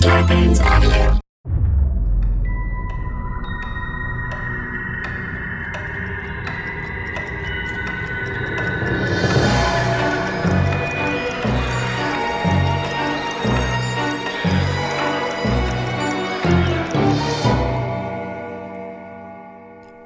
Scarpins Audio.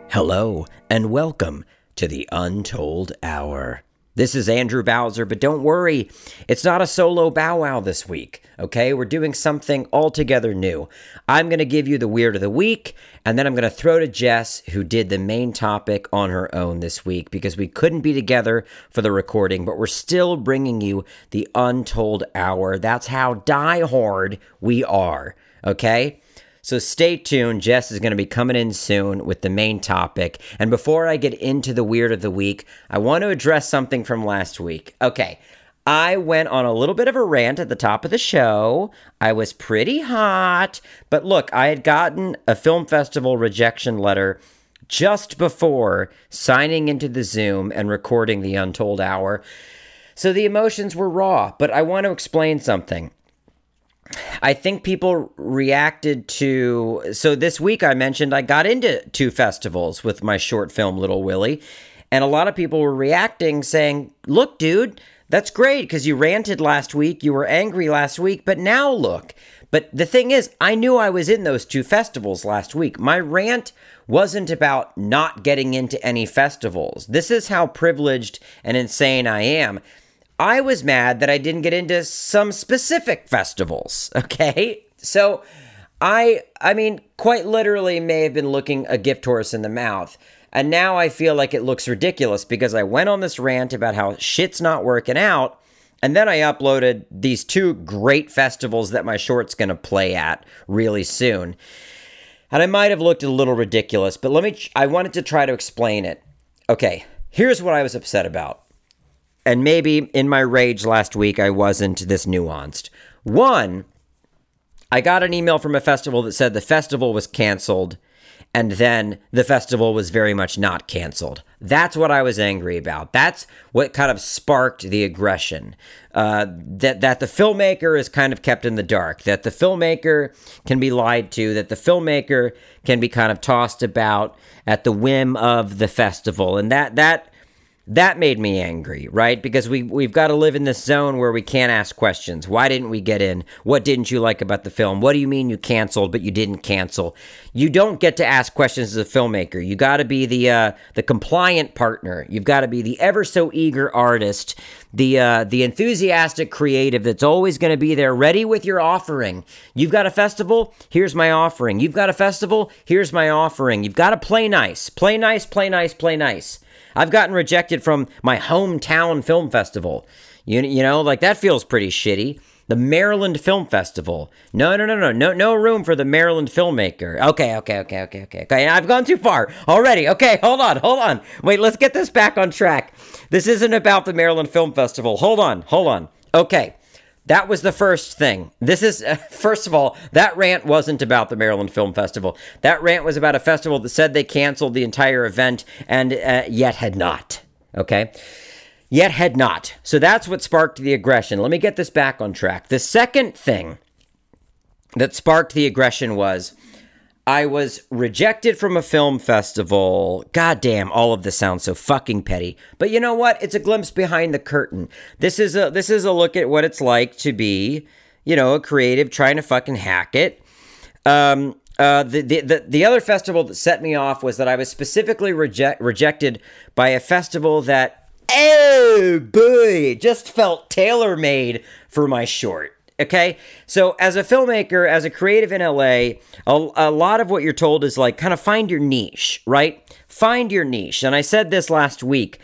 Hello, and welcome to the Untold Hour. This is Andrew Bowser, but don't worry, it's not a solo bow wow this week, okay? We're doing something altogether new. I'm to give you the Weird of the Week, and then I'm to throw to Jess, who did the main topic on her own this week because we couldn't be together for the recording, but we're still bringing you the Untold Hour. That's how die hard we are, okay? So stay tuned. Jess is going to be coming in soon with the main topic. And before I get into the weird of the week, I want to address something from last week. Okay. I went on a little bit of a rant at the top of the show. I was pretty hot. But look, I had gotten a film festival rejection letter just before signing into the Zoom and recording the Untold Hour. So the emotions were raw, but I want to explain something. I think people reacted to. So this week I mentioned I got into two festivals with my short film Little Willie, and a lot of people were reacting saying, "Look, dude, that's great because you ranted last week, you were angry last week, but now look." But the thing is, I knew I was in those two festivals last week. My rant wasn't about not getting into any festivals. This is how privileged and insane I am. I was mad that I didn't get into some specific festivals, okay? So I I mean, quite literally may have been looking a gift horse in the mouth. And now I feel like it looks ridiculous because I went on this rant about how shit's not working out. And then I uploaded these two great festivals that my short's going to play at really soon. And I might have looked a little ridiculous, but let me, I wanted to try to explain it. Okay, here's what I was upset about and maybe in my rage last week, I wasn't this nuanced. One, I got an email from a festival that said the festival was canceled, and then the festival was very much not canceled. That's what I was angry about. That's what kind of sparked the aggression. Uh, that that the filmmaker is kind of kept in the dark. That the filmmaker can be lied to. That the filmmaker can be kind of tossed about at the whim of the festival, and that that that made me angry, right? Because we we've got to live in this zone where we can't ask questions. Why didn't we get in? What didn't you like about the film? What do you mean you canceled but you didn't cancel? You don't get to ask questions as a filmmaker. You got to be the uh, the compliant partner. You've got to be the ever so eager artist, the uh, the enthusiastic creative that's always going to be there, ready with your offering. You've got a festival. Here's my offering. You've got a festival. Here's my offering. You've got to play nice, play nice, play nice, play nice. I've gotten rejected from my hometown film festival. You, you know, like that feels pretty shitty. The Maryland Film Festival. No, no, no, no, no, no room for the Maryland filmmaker. Okay, okay, okay, okay, okay, okay. I've gone too far already. Okay, hold on, hold on. Wait, let's get this back on track. This isn't about the Maryland Film Festival. Hold on, hold on. Okay. That was the first thing. This is, uh, first of all, that rant wasn't about the Maryland Film Festival. That rant was about a festival that said they canceled the entire event and uh, yet had not. Okay? Yet had not. So that's what sparked the aggression. Let me get this back on track. The second thing that sparked the aggression was I was rejected from a film festival. God damn, all of this sounds so fucking petty. But you know what? It's a glimpse behind the curtain. This is a this is a look at what it's like to be, you know, a creative trying to fucking hack it. Um uh, the, the, the, the other festival that set me off was that I was specifically reject, rejected by a festival that, oh boy, just felt tailor made for my short. Okay. So, as a filmmaker, as a creative in LA, a, a lot of what you're told is like kind of find your niche, right? Find your niche. And I said this last week.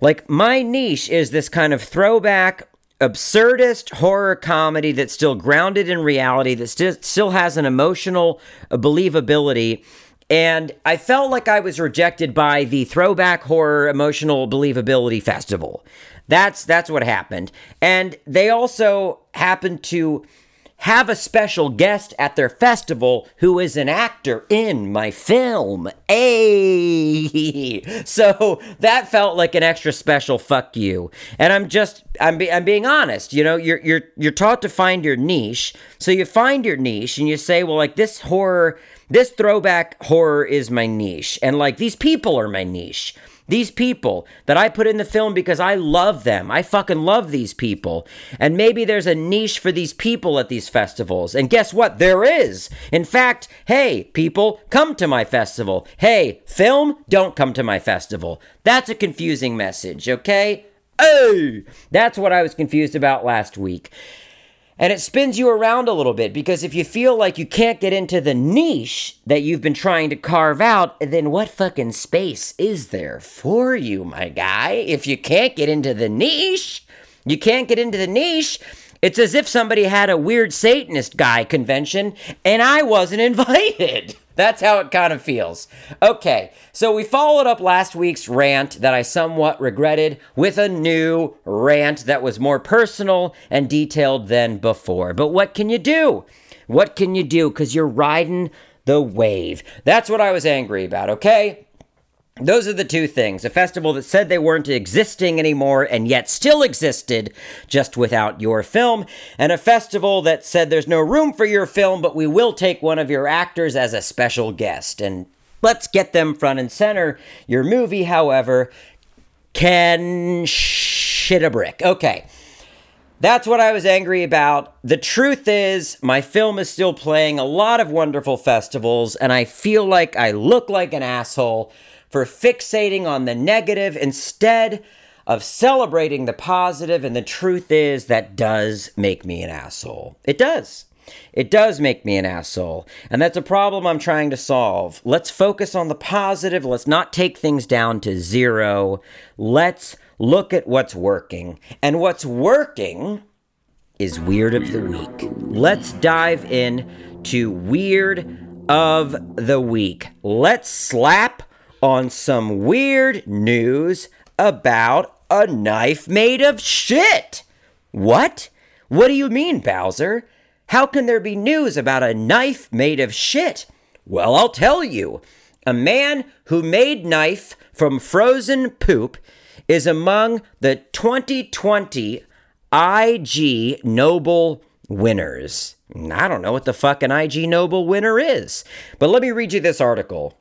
Like, my niche is this kind of throwback, absurdist horror comedy that's still grounded in reality, that st- still has an emotional uh, believability. And I felt like I was rejected by the throwback horror emotional believability festival. That's that's what happened. And they also happened to have a special guest at their festival who is an actor in my film. Hey, so that felt like an extra special fuck you. And I'm just I'm be, I'm being honest. You know, you're you're you're taught to find your niche. So you find your niche and you say, well, like this horror, this throwback horror is my niche, and like these people are my niche. These people that I put in the film because I love them. I fucking love these people. And maybe there's a niche for these people at these festivals. And guess what? There is. In fact, hey, people, come to my festival. Hey, film, don't come to my festival. That's a confusing message, okay? Oh, That's what I was confused about last week. And it spins you around a little bit because if you feel like you can't get into the niche that you've been trying to carve out, then what fucking space is there for you, my guy? If you can't get into the niche, you can't get into the niche. It's as if somebody had a weird Satanist guy convention and I wasn't invited. That's how it kind of feels. Okay, so we followed up last week's rant that I somewhat regretted with a new rant that was more personal and detailed than before. But what can you do? What can you do? Because you're riding the wave. That's what I was angry about, okay? Those are the two things. A festival that said they weren't existing anymore and yet still existed just without your film, and a festival that said there's no room for your film, but we will take one of your actors as a special guest. And let's get them front and center. Your movie, however, can shit a brick. Okay. That's what I was angry about. The truth is, my film is still playing a lot of wonderful festivals, and I feel like I look like an asshole for fixating on the negative instead of celebrating the positive. And the truth is, that does make me an asshole. It does. It does make me an asshole. And that's a problem I'm trying to solve. Let's focus on the positive. Let's not take things down to zero. Let's look at what's working. And what's working is Weird of the Week. Let's dive in to Weird of the Week. Let's slap on some weird news about a knife made of shit. What? What do you mean, Bowser? How can there be news about a knife made of shit? Well, I'll tell you. A man who made knife from frozen poop is among the 2020 Ig Nobel winners. I don't know what the fuck an Ig Nobel winner is, but let me read you this article.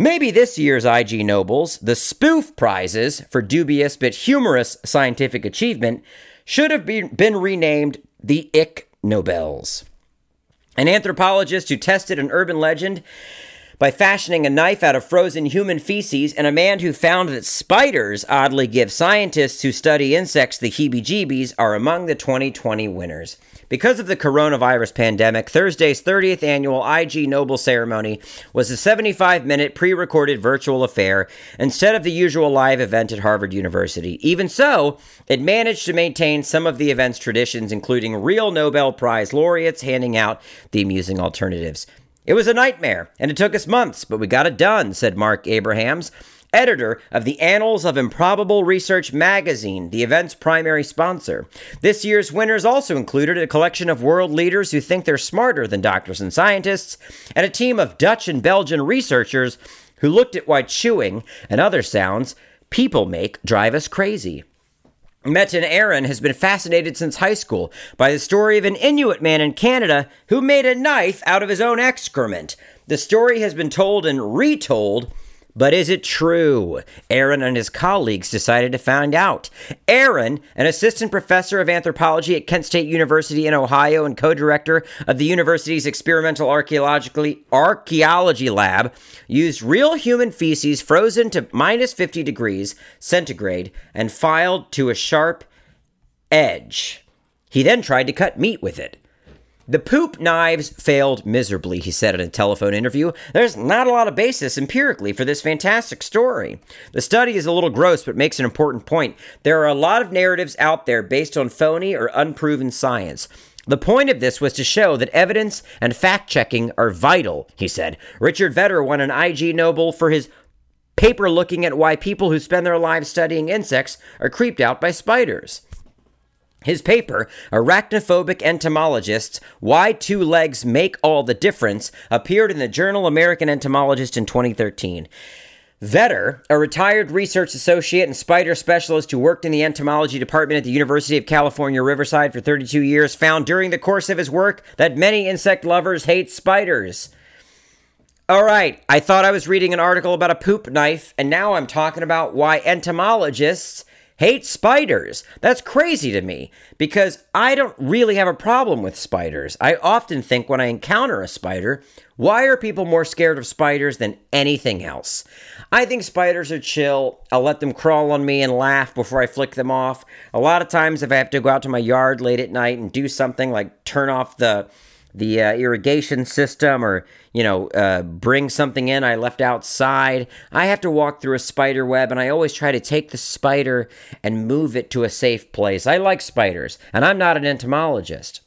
Maybe this year's Ig Nobels, the spoof prizes for dubious but humorous scientific achievement, should have been renamed the Ick Nobels. An anthropologist who tested an urban legend by fashioning a knife out of frozen human feces, and a man who found that spiders oddly give scientists who study insects the heebie jeebies are among the 2020 winners. Because of the coronavirus pandemic, Thursday's 30th annual Ig Nobel ceremony was a 75 minute pre recorded virtual affair instead of the usual live event at Harvard University. Even so, it managed to maintain some of the event's traditions, including real Nobel Prize laureates handing out the amusing alternatives. It was a nightmare, and it took us months, but we got it done, said Marc Abrahams, editor of the Annals of Improbable Research magazine, the event's primary sponsor. This year's winners also included a collection of world leaders who think they're smarter than doctors and scientists, and a team of Dutch and Belgian researchers who looked at why chewing and other sounds people make drive us crazy. Metin Eren has been fascinated since high school by the story of an Inuit man in Canada who made a knife out of his own excrement. The story has been told and retold but is it true? Eren and his colleagues decided to find out. Eren, an assistant professor of anthropology at Kent State University in Ohio and co director of the university's experimental archaeology lab, used real human feces frozen to minus 50 degrees centigrade and filed to a sharp edge. He then tried to cut meat with it. The poop knives failed miserably, he said in a telephone interview. There's not a lot of basis empirically for this fantastic story. The study is a little gross, but makes an important point. There are a lot of narratives out there based on phony or unproven science. The point of this was to show that evidence and fact checking are vital, he said. Richard Vetter won an Ig Nobel for his paper looking at why people who spend their lives studying insects are creeped out by spiders. His paper, Arachnophobic Entomologists Why Two Legs Make All the Difference, appeared in the journal American Entomologist in 2013. Vetter, a retired research associate and spider specialist who worked in the entomology department at the University of California, Riverside for 32 years, found during the course of his work that many insect lovers hate spiders. All right, I thought I was reading an article about a poop knife, and now I'm talking about why entomologists hate spiders. That's crazy to me because I don't really have a problem with spiders. I often think when I encounter a spider, why are people more scared of spiders than anything else? I think spiders are chill. I'll let them crawl on me and laugh before I flick them off. A lot of times, if I have to go out to my yard late at night and do something like turn off the the uh, irrigation system or you know uh, bring something in i left outside. I have to walk through a spider web and i always try to take the spider and move it to a safe place. I like spiders and i'm not an entomologist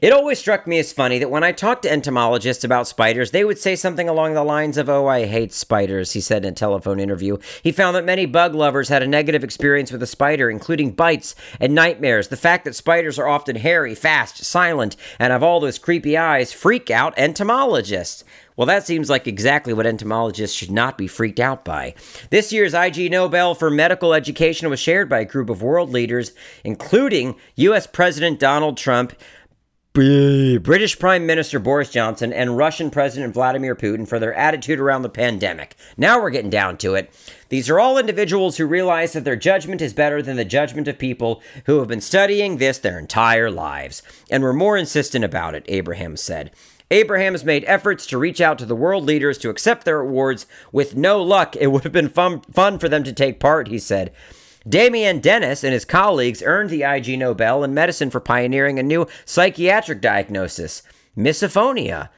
it always struck me as funny that when I talked to entomologists about spiders, they would say something along the lines of, Oh, I hate spiders, he said in a telephone interview. He found that many bug lovers had a negative experience with a spider, including bites and nightmares. The fact that spiders are often hairy, fast, silent, and have all those creepy eyes freak out entomologists. Well, that seems like exactly what entomologists should not be freaked out by. This year's Ig Nobel for Medical Education was shared by a group of world leaders, including U.S. President Donald Trump, British Prime Minister Boris Johnson and Russian President Vladimir Putin for their attitude around the pandemic. Now we're getting down to it. These are all individuals who realize that their judgment is better than the judgment of people who have been studying this their entire lives, and were more insistent about it, Abraham said. Abraham has made efforts to reach out to the world leaders to accept their awards. With no luck, it would have been fun, fun for them to take part, he said. Damiaan Denys and his colleagues earned the Ig Nobel in medicine for pioneering a new psychiatric diagnosis misophonia,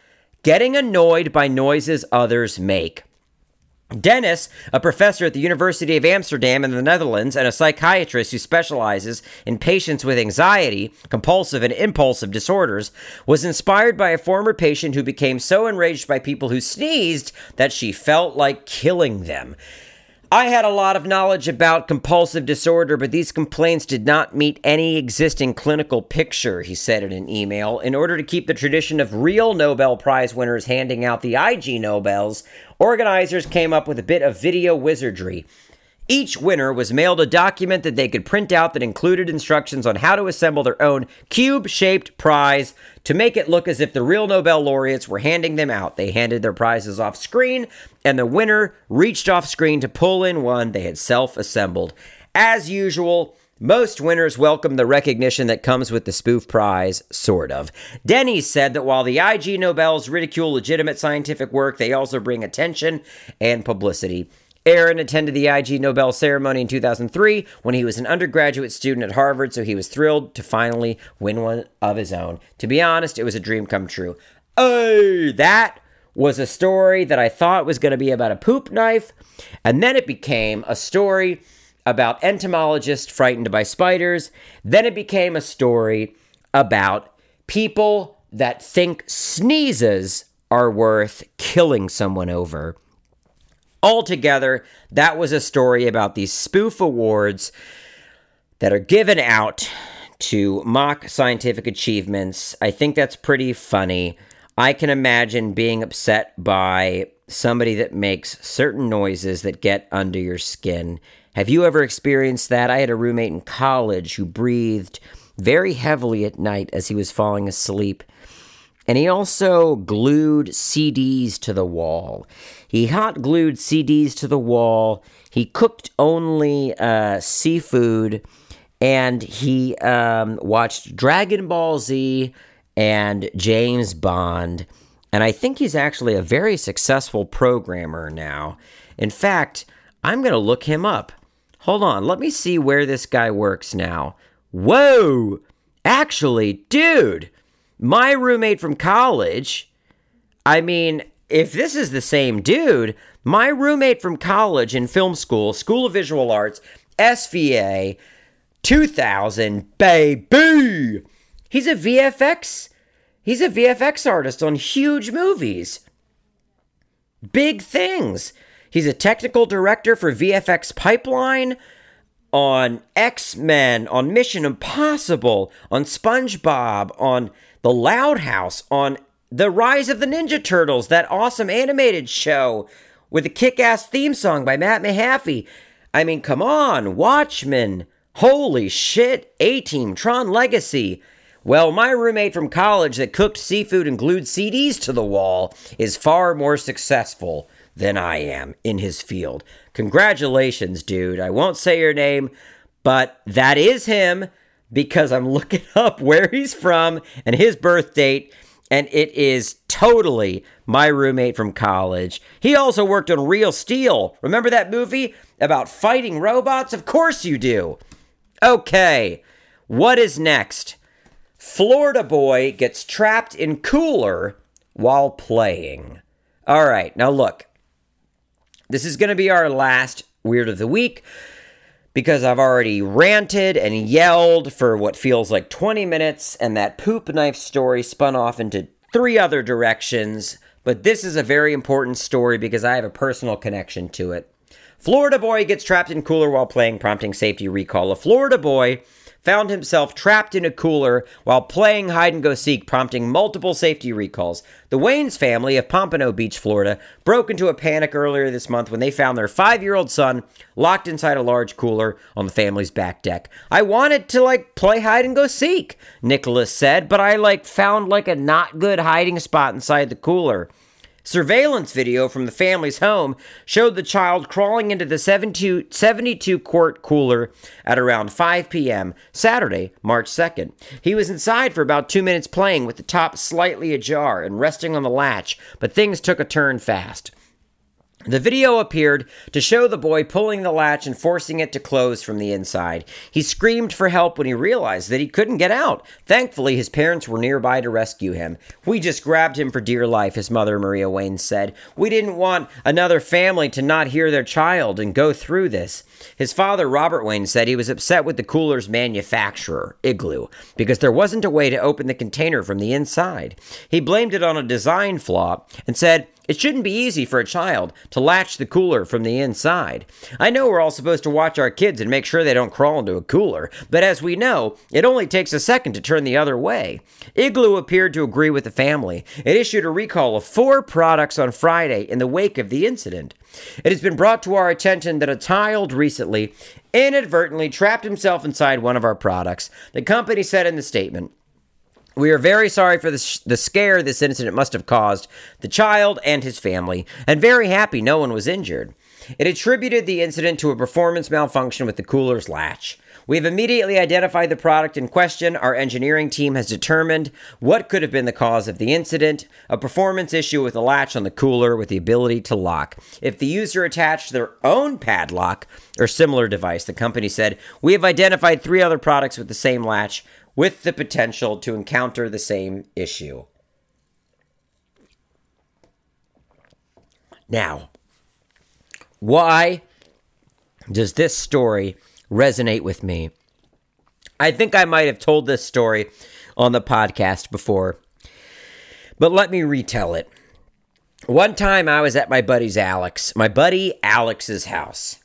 getting annoyed by noises others make. Dennis, a professor at the University of Amsterdam in the Netherlands and a psychiatrist who specializes in patients with anxiety, compulsive, and impulsive disorders, was inspired by a former patient who became so enraged by people who sneezed that she felt like killing them. I had a lot of knowledge about compulsive disorder, but these complaints did not meet any existing clinical picture, he said in an email. In order to keep the tradition of real Nobel Prize winners handing out the Ig Nobels, organizers came up with a bit of video wizardry. Each winner was mailed a document that they could print out that included instructions on how to assemble their own cube shaped prize to make it look as if the real Nobel laureates were handing them out. They handed their prizes off screen, and the winner reached off screen to pull in one they had self assembled. As usual, most winners welcome the recognition that comes with the spoof prize, sort of. Denny said that while the Ig Nobels ridicule legitimate scientific work, they also bring attention and publicity. Eren attended the Ig Nobel ceremony in 2003 when he was an undergraduate student at Harvard, so he was thrilled to finally win one of his own. To be honest, it was a dream come true. Oh, that was a story that I thought was going to be about a poop knife, and then it became a story about entomologists frightened by spiders. Then it became a story about people that think sneezes are worth killing someone over. Altogether, that was a story about these spoof awards that are given out to mock scientific achievements. I think that's pretty funny. I can imagine being upset by somebody that makes certain noises that get under your skin. Have you ever experienced that? I had a roommate in college who breathed very heavily at night as he was falling asleep. And he also glued CDs to the wall. He hot glued CDs to the wall. He cooked only uh, seafood. And he um, watched Dragon Ball Z and James Bond. And I think he's actually a very successful programmer now. In fact, I'm going to look him up. Hold on, let me see where this guy works now. Whoa! Actually, dude, my roommate from college, I mean, if this is the same dude, my roommate from college in film school, School of Visual Arts, SVA, 2000, baby! He's a VFX. He's a VFX artist on huge movies. Big things. He's a technical director for VFX Pipeline. on X Men, on Mission Impossible, on SpongeBob, on The Loud House, on The Rise of the Ninja Turtles, that awesome animated show with a kick ass theme song by Matt Mahaffey. I mean, come on, Watchmen. Holy shit, A Team, Tron Legacy. Well, my roommate from college that cooked seafood and glued CDs to the wall is far more successful than I am in his field. Congratulations, dude. I won't say your name, but that is him because I'm looking up where he's from and his birth date, and it is totally my roommate from college. He also worked on Real Steel. Remember that movie about fighting robots? Of course you do. Okay, what is next? Florida boy gets trapped in cooler while playing. All right, now look. This is going to be our last Weird of the Week because I've already ranted and yelled for what feels like 20 minutes, and that poop knife story spun off into three other directions. But this is a very important story because I have a personal connection to it. Florida boy gets trapped in cooler while playing, prompting safety recall. A Florida boy found himself trapped in a cooler while playing hide and go seek, prompting multiple safety recalls. The Waynes family of Pompano Beach, Florida, broke into a panic earlier this month when they found their five year old son locked inside a large cooler on the family's back deck. I wanted to like play hide and go seek, Nicholas said, but I like found like a not good hiding spot inside the cooler. Surveillance video from the family's home showed the child crawling into the 72, 72 quart cooler at around 5 p.m. Saturday, March 2nd. He was inside for about two minutes playing with the top slightly ajar and resting on the latch, but things took a turn fast. The video appeared to show the boy pulling the latch and forcing it to close from the inside. He screamed for help when he realized that he couldn't get out. Thankfully, his parents were nearby to rescue him. We just grabbed him for dear life, his mother, Maria Wayne, said. We didn't want another family to not hear their child and go through this. His father, Robert Wayne, said he was upset with the cooler's manufacturer, Igloo, because there wasn't a way to open the container from the inside. He blamed it on a design flaw and said, it shouldn't be easy for a child to latch the cooler from the inside. I know we're all supposed to watch our kids and make sure they don't crawl into a cooler, but as we know, it only takes a second to turn the other way. Igloo appeared to agree with the family. It issued a recall of four products on Friday in the wake of the incident. It has been brought to our attention that a child recently inadvertently trapped himself inside one of our products. The company said in the statement, we are very sorry for the, sh- the scare this incident must have caused the child and his family, and very happy no one was injured. It attributed the incident to a performance malfunction with the cooler's latch. We have immediately identified the product in question. Our engineering team has determined what could have been the cause of the incident a performance issue with the latch on the cooler with the ability to lock. If the user attached their own padlock or similar device, the company said, we have identified three other products with the same latch with the potential to encounter the same issue. Now, why does this story resonate with me? I think I might have told this story on the podcast before, but let me retell it. One time I was at my buddy's Alex, my buddy Alex's house.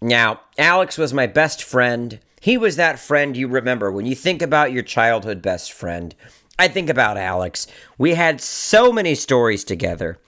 Now, Alex was my best friend. He was that friend you remember when you think about your childhood best friend. I think about Alex. We had so many stories together.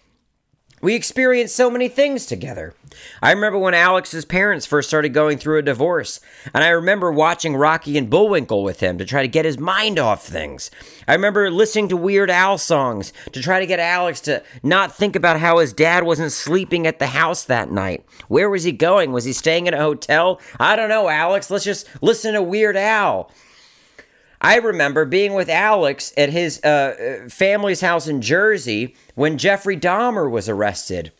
We experienced so many things together. I remember when Alex's parents first started going through a divorce, and I remember watching Rocky and Bullwinkle with him to try to get his mind off things. I remember listening to Weird Al songs to try to get Alex to not think about how his dad wasn't sleeping at the house that night. Where was he going? Was he staying in a hotel? I don't know, Alex. Let's just listen to Weird Al. I remember being with Alex at his uh, family's house in Jersey when Jeffrey Dahmer was arrested.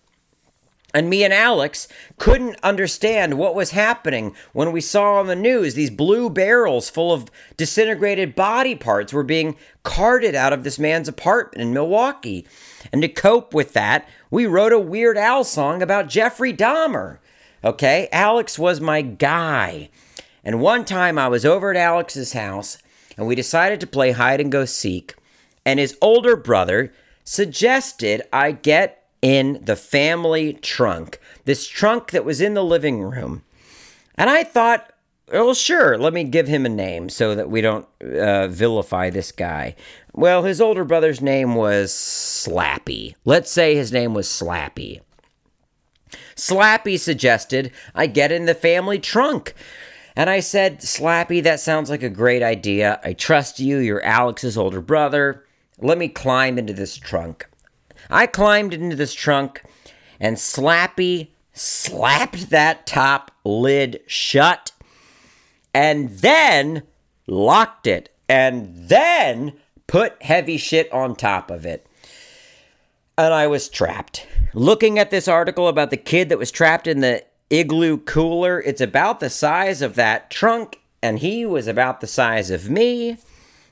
And me and Alex couldn't understand what was happening when we saw on the news these blue barrels full of disintegrated body parts were being carted out of this man's apartment in Milwaukee. And to cope with that, we wrote a Weird Al song about Jeffrey Dahmer. Okay, Alex was my guy. And one time I was over at Alex's house and we decided to play hide and go seek. And his older brother suggested I get in the family trunk, this trunk that was in the living room. And I thought, well, sure, let me give him a name so that we don't uh, vilify this guy. Well, his older brother's name was Slappy. Let's say his name was Slappy. Slappy suggested I get in the family trunk. And I said, Slappy, that sounds like a great idea. I trust you. You're Alex's older brother. Let me climb into this trunk. I climbed into this trunk, and Slappy slapped that top lid shut and then locked it and then put heavy shit on top of it. And I was trapped. Looking at this article about the kid that was trapped in the igloo cooler, it's about the size of that trunk, and he was about the size of me,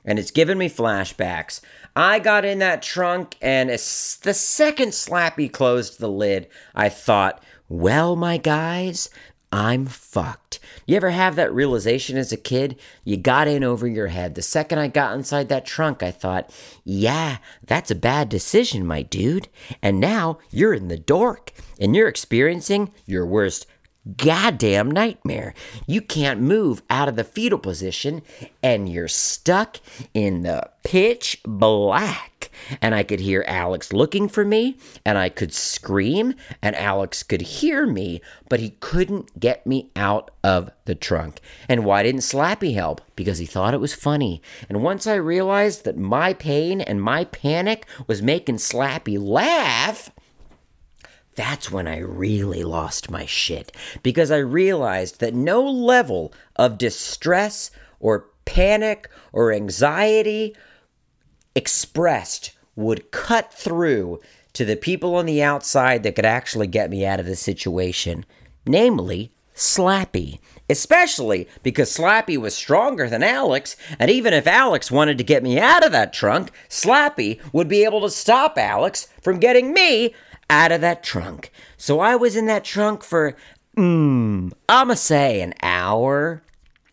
and it's given me flashbacks. I got in that trunk, and as the second Slappy closed the lid, I thought, well, my guys, I'm fucked. You ever have that realization as a kid? You got in over your head. The second I got inside that trunk, I thought, yeah, that's a bad decision, my dude. And now you're in the dork and you're experiencing your worst goddamn nightmare. You can't move out of the fetal position and you're stuck in the pitch black. And I could hear Alex looking for me and I could scream and Alex could hear me, but he couldn't get me out of the trunk. And why didn't Slappy help? Because he thought it was funny. And once I realized that my pain and my panic was making Slappy laugh, that's when I really lost my shit because I realized that no level of distress or panic or anxiety expressed would cut through to the people on the outside that could actually get me out of the situation, namely Slappy. Especially because Slappy was stronger than Alex, and even if Alex wanted to get me out of that trunk, Slappy would be able to stop Alex from getting me out of that trunk. So I was in that trunk for, mmm, I'ma say an hour.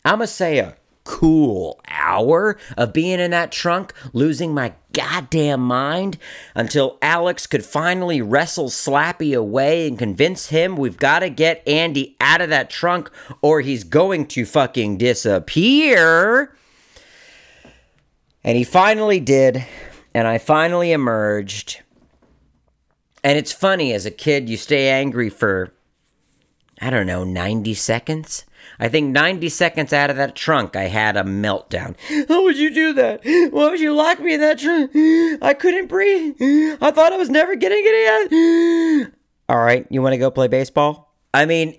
I'ma say a cool hour of being in that trunk, losing my goddamn mind until Alex could finally wrestle Slappy away and convince him we've got to get Andy out of that trunk or he's going to fucking disappear. And he finally did, and I finally emerged. And it's funny, as a kid, you stay angry for, I don't know, 90 seconds. I think 90 seconds out of that trunk, I had a meltdown. How would you do that? Why would you lock me in that trunk? I couldn't breathe. I thought I was never getting it out. All right, you want to go play baseball? I mean,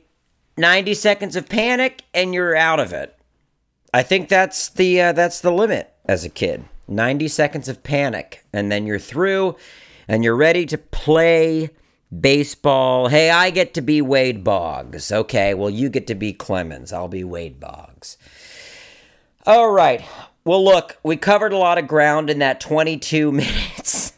90 seconds of panic and you're out of it. I think that's the uh, that's the limit as a kid. 90 seconds of panic and then you're through and you're ready to play baseball. Hey, I get to be Wade Boggs. Okay, well, you get to be Clemens. I'll be Wade Boggs. All right. Well, look, we covered a lot of ground in that 22 minutes.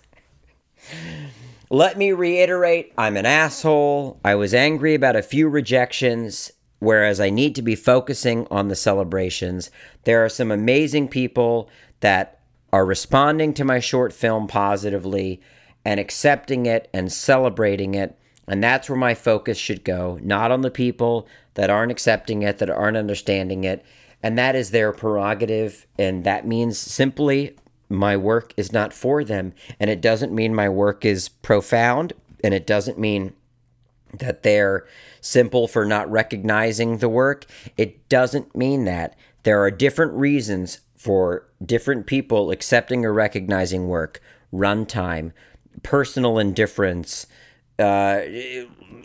Let me reiterate I'm an asshole. I was angry about a few rejections, whereas I need to be focusing on the celebrations. There are some amazing people that are responding to my short film positively and accepting it and celebrating it. And that's where my focus should go, not on the people that aren't accepting it, that aren't understanding it. And that is their prerogative. And that means simply my work is not for them. And it doesn't mean my work is profound. And it doesn't mean that they're simple for not recognizing the work. It doesn't mean that. There are different reasons for different people accepting or recognizing work runtime, personal indifference. Uh,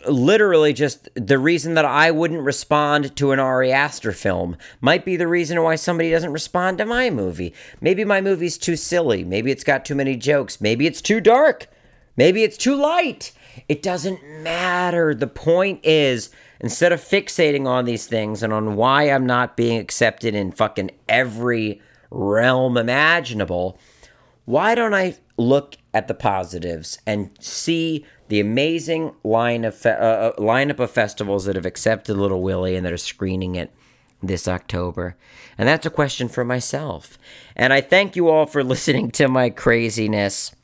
literally, just the reason that I wouldn't respond to an Ari Aster film might be the reason why somebody doesn't respond to my movie. Maybe my movie's too silly. Maybe it's got too many jokes. Maybe it's too dark. Maybe it's too light. It doesn't matter. The point is, instead of fixating on these things and on why I'm not being accepted in fucking every realm imaginable, why don't I look at the positives and see the amazing line of fe- uh, uh, lineup of festivals that have accepted Little Willie and that are screening it this October? And that's a question for myself. And I thank you all for listening to my craziness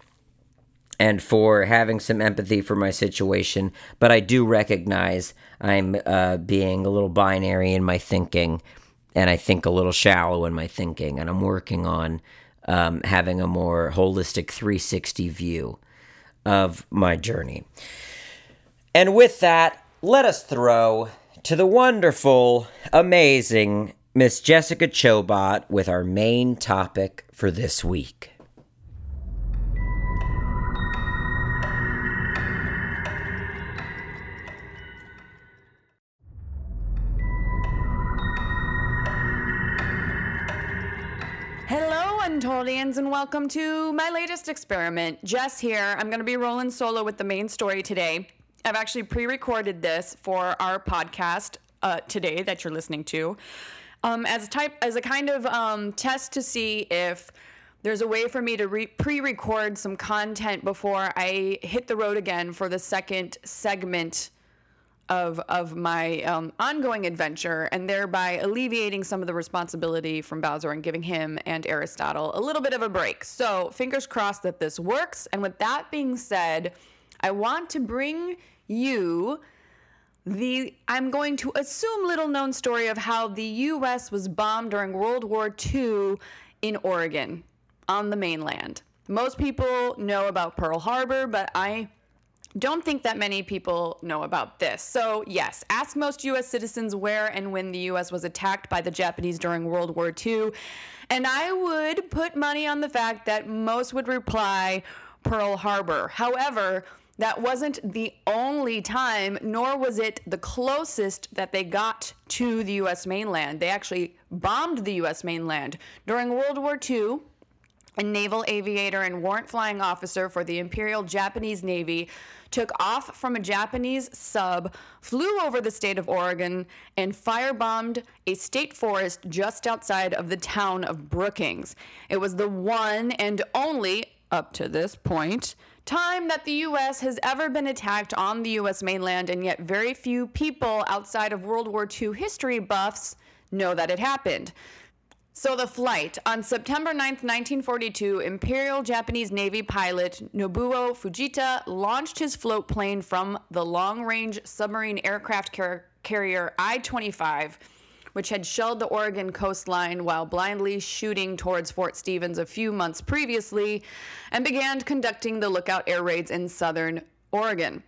and for having some empathy for my situation. But I do recognize I'm uh, being a little binary in my thinking. and I think a little shallow in my thinking, and I'm working on um, having a more holistic 360 view of my journey. And with that, let us throw to the wonderful, amazing Miss Jessica Chobot with our main topic for this week. Hello, and welcome to my latest experiment. Jess here. I'm going to be rolling solo with the main story today. I've actually pre recorded this for our podcast uh, today that you're listening to um, as, a type, as a kind of um, test to see if there's a way for me to re- pre-record some content before I hit the road again for the second segment of of my um, ongoing adventure, and thereby alleviating some of the responsibility from Bowser and giving him and Aristotle a little bit of a break. So fingers crossed that this works. And with that being said, I want to bring you the I'm going to assume little known story of how the US was bombed during World War II in Oregon on the mainland. Most people know about Pearl Harbor, but I don't think that many people know about this. So, yes, ask most US citizens where and when the US was attacked by the Japanese during World War II. And I would put money on the fact that most would reply Pearl Harbor. However, that wasn't the only time, nor was it the closest that they got to the US mainland. They actually bombed the US mainland. During World War II, a naval aviator and warrant flying officer for the Imperial Japanese Navy took off from a Japanese sub, flew over the state of Oregon, and firebombed a state forest just outside of the town of Brookings. It was the one and only, up to this point, time that the US has ever been attacked on the US mainland, and yet very few people outside of World War II history buffs know that it happened. So, the flight. On September 9, 1942, Imperial Japanese Navy pilot Nobuo Fujita launched his float plane from the long range submarine aircraft car- carrier I 25, which had shelled the Oregon coastline while blindly shooting towards Fort Stevens a few months previously, and began conducting the lookout air raids in southern Oregon.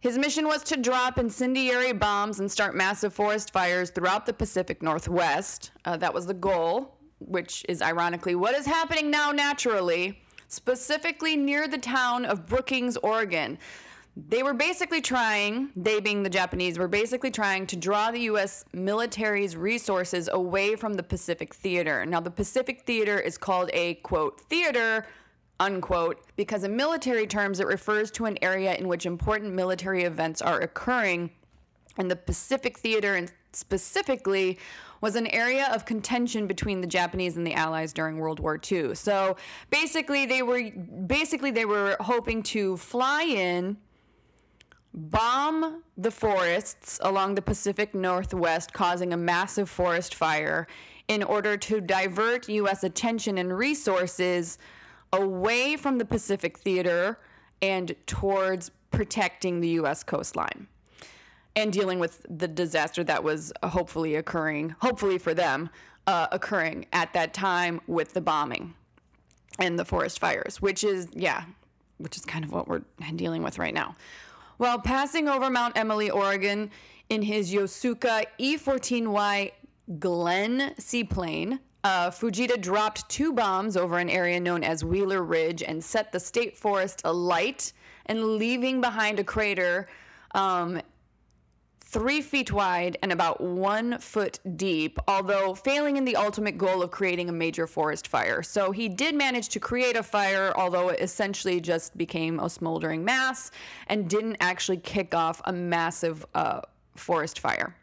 His mission was to drop incendiary bombs and start massive forest fires throughout the Pacific Northwest. Uh, that was the goal, which is ironically what is happening now naturally, specifically near the town of Brookings, Oregon. They were basically trying, they being the Japanese, were basically trying to draw the U.S. military's resources away from the Pacific Theater. Now, the Pacific Theater is called a quote theater unquote, because in military terms it refers to an area in which important military events are occurring. And the Pacific Theater, and specifically, was an area of contention between the Japanese and the Allies during World War II. So basically, they were basically they were hoping to fly in, bomb the forests along the Pacific Northwest, causing a massive forest fire, in order to divert U.S. attention and resources away from the Pacific Theater and towards protecting the U.S. coastline and dealing with the disaster that was hopefully occurring, hopefully for them, uh, occurring at that time with the bombing and the forest fires, which is, yeah, which is kind of what we're dealing with right now. While passing over Mount Emily, Oregon, in his Yosuka E 14Y Glen seaplane, uh, Fujita dropped two bombs over an area known as Wheeler Ridge and set the state forest alight and leaving behind a crater um, three feet wide and about one foot deep, although failing in the ultimate goal of creating a major forest fire. So he did manage to create a fire, although it essentially just became a smoldering mass and didn't actually kick off a massive uh, forest fire.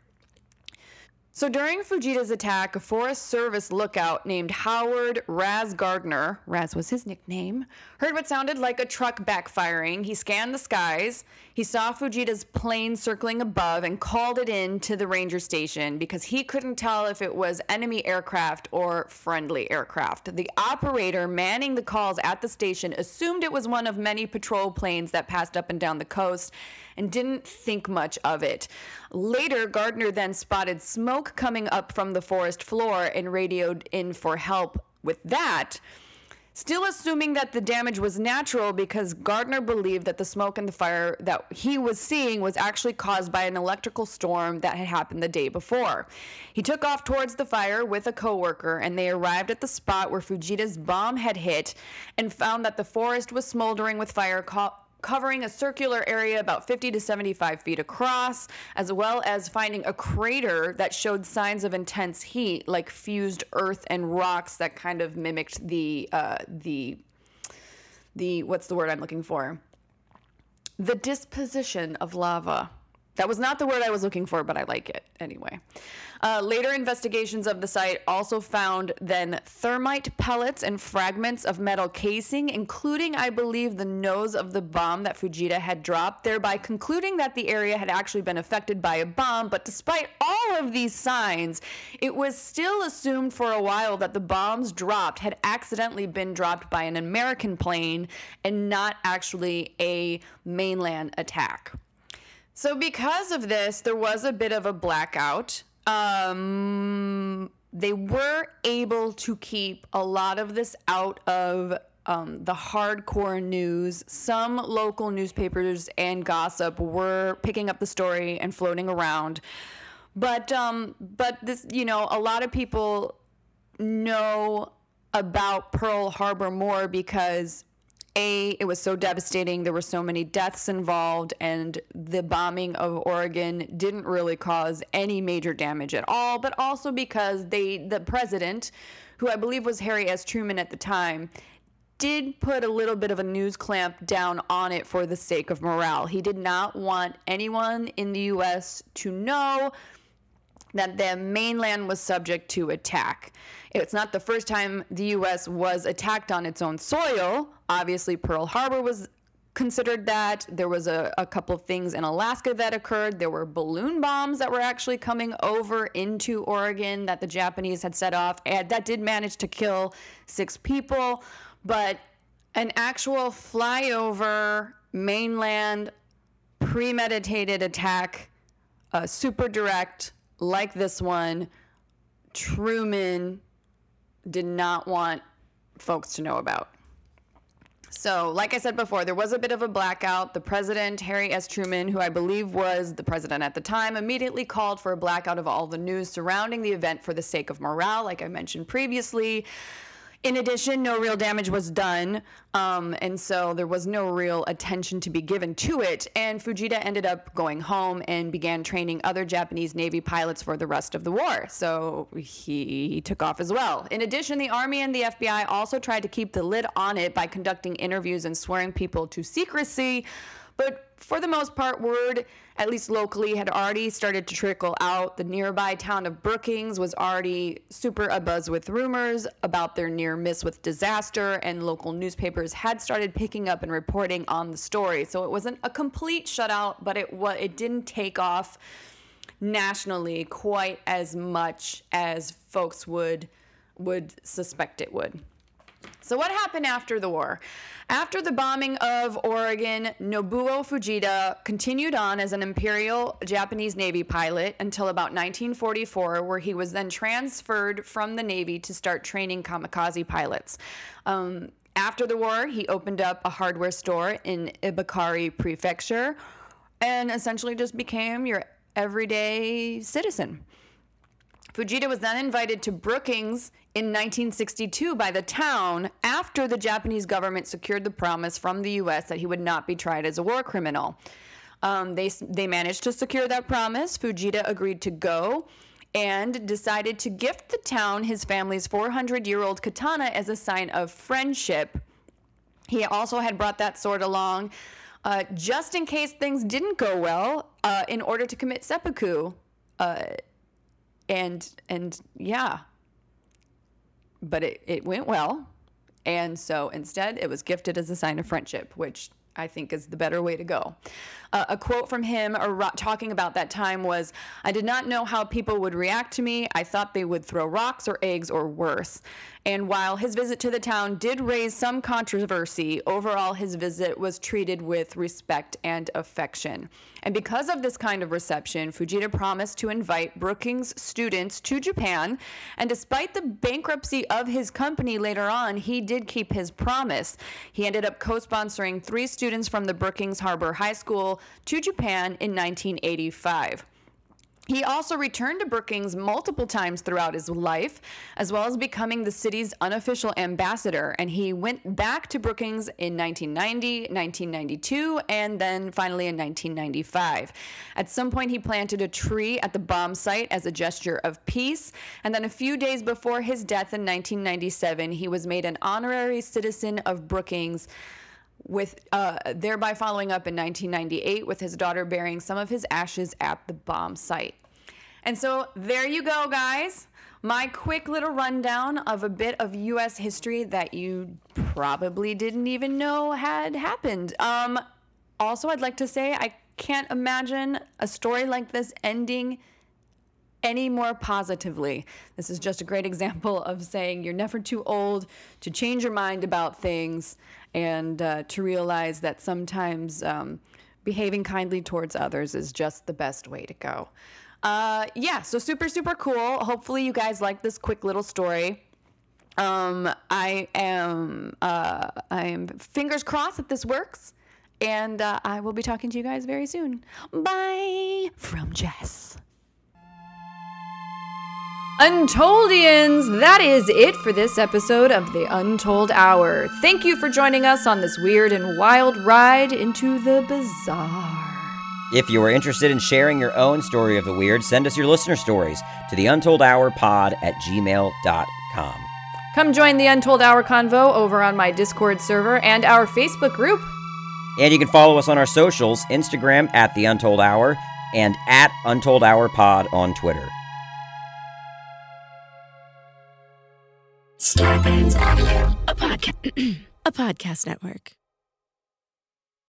So during Fujita's attack, a Forest Service lookout named Howard Raz Gardner, Raz was his nickname, heard what sounded like a truck backfiring. He scanned the skies. He saw Fujita's plane circling above and called it in to the ranger station because he couldn't tell if it was enemy aircraft or friendly aircraft. The operator manning the calls at the station assumed it was one of many patrol planes that passed up and down the coast and didn't think much of it. Later, Gardner then spotted smoke coming up from the forest floor and radioed in for help with that. Still assuming that the damage was natural because Gardner believed that the smoke and the fire that he was seeing was actually caused by an electrical storm that had happened the day before. He took off towards the fire with a coworker and they arrived at the spot where Fujita's bomb had hit and found that the forest was smoldering with fire covering a circular area about 50 to 75 feet across, as well as finding a crater that showed signs of intense heat, like fused earth and rocks that kind of mimicked the uh, the the what's the word I'm looking for? The disposition of lava. That was not the word I was looking for, but I like it anyway. Uh, later investigations of the site also found then thermite pellets and fragments of metal casing, including, I believe, the nose of the bomb that Fujita had dropped, thereby concluding that the area had actually been affected by a bomb. But despite all of these signs, it was still assumed for a while that the bombs dropped had accidentally been dropped by an American plane and not actually a mainland attack. So, because of this, there was a bit of a blackout um, they were able to keep a lot of this out of um, the hardcore news. Some local newspapers and gossip were picking up the story and floating around. But um, but this, you know, a lot of people know about Pearl Harbor more because a, it was so devastating. There were so many deaths involved, and the bombing of Oregon didn't really cause any major damage at all. But also because they, the president, who I believe was Harry S. Truman at the time, did put a little bit of a news clamp down on it for the sake of morale. He did not want anyone in the U.S. to know that the mainland was subject to attack. It's not the first time the U.S. was attacked on its own soil. Obviously, Pearl Harbor was considered that. There was a, a, couple of things in Alaska that occurred. There were balloon bombs that were actually coming over into Oregon that the Japanese had set off. And that did manage to kill six people. But an actual flyover mainland premeditated attack, uh, super direct, like this one, Truman did not want folks to know about. So, like I said before, there was a bit of a blackout. The president, Harry S. Truman, who I believe was the president at the time, immediately called for a blackout of all the news surrounding the event for the sake of morale, like I mentioned previously. In addition, no real damage was done, um, and so there was no real attention to be given to it. And Fujita ended up going home and began training other Japanese Navy pilots for the rest of the war. So he, he took off as well. In addition, the Army and the FBI also tried to keep the lid on it by conducting interviews and swearing people to secrecy. But for the most part, word, at least locally, had already started to trickle out. The nearby town of Brookings was already super abuzz with rumors about their near miss with disaster, and local newspapers had started picking up and reporting on the story. So it wasn't a complete shutout, but it was it didn't take off nationally quite as much as folks would would suspect it would. So, what happened after the war? After the bombing of Oregon, Nobuo Fujita continued on as an Imperial Japanese Navy pilot until about 1944, where he was then transferred from the Navy to start training kamikaze pilots. Um, after the war, he opened up a hardware store in Ibaraki Prefecture and essentially just became your everyday citizen. Fujita was then invited to Brookings in 1962 by the town after the Japanese government secured the promise from the U.S. that he would not be tried as a war criminal. Um, they, they managed to secure that promise. Fujita agreed to go and decided to gift the town his family's 400 year old katana as a sign of friendship. He also had brought that sword along uh, just in case things didn't go well uh, in order to commit seppuku. Uh, and and yeah but it, it went well. And so instead it was gifted as a sign of friendship which i think is the better way to go uh, a quote from him or talking about that time was i did not know how people would react to me i thought they would throw rocks or eggs or worse And while his visit to the town did raise some controversy, overall his visit was treated with respect and affection. And because of this kind of reception, Fujita promised to invite Brookings students to Japan. And despite the bankruptcy of his company later on, he did keep his promise. He ended up co sponsoring three students from the Brookings Harbor High School to Japan in 1985. He also returned to Brookings multiple times throughout his life, as well as becoming the city's unofficial ambassador. And he went back to Brookings in 1990, 1992, and then finally in 1995. At some point, he planted a tree at the bomb site as a gesture of peace. And then a few days before his death in 1997, he was made an honorary citizen of Brookings with uh, thereby following up in 1998 with his daughter burying some of his ashes at the bomb site. And so there you go, guys. My quick little rundown of a bit of U.S. history that you probably didn't even know had happened. Um, also, I'd like to say I can't imagine a story like this ending any more positively. This is just a great example of saying you're never too old to change your mind about things and uh, to realize that sometimes um, behaving kindly towards others is just the best way to go. Uh, yeah, so super, super cool. Hopefully, you guys like this quick little story. Um, I am, uh, I am fingers crossed that this works, and uh, I will be talking to you guys very soon. Bye from Jess. Untoldians, that is it for this episode of The Untold Hour. Thank you for joining us on this weird and wild ride into the bizarre. If you are interested in sharing your own story of the weird, send us your listener stories to the Untold Hour Pod at gmail.com. Come join the Untold Hour Convo over on my Discord server and our Facebook group. And you can follow us on our socials Instagram at The Untold Hour and at Untold Hour Pod on Twitter. Starburns Audio, a, podcast, a podcast network.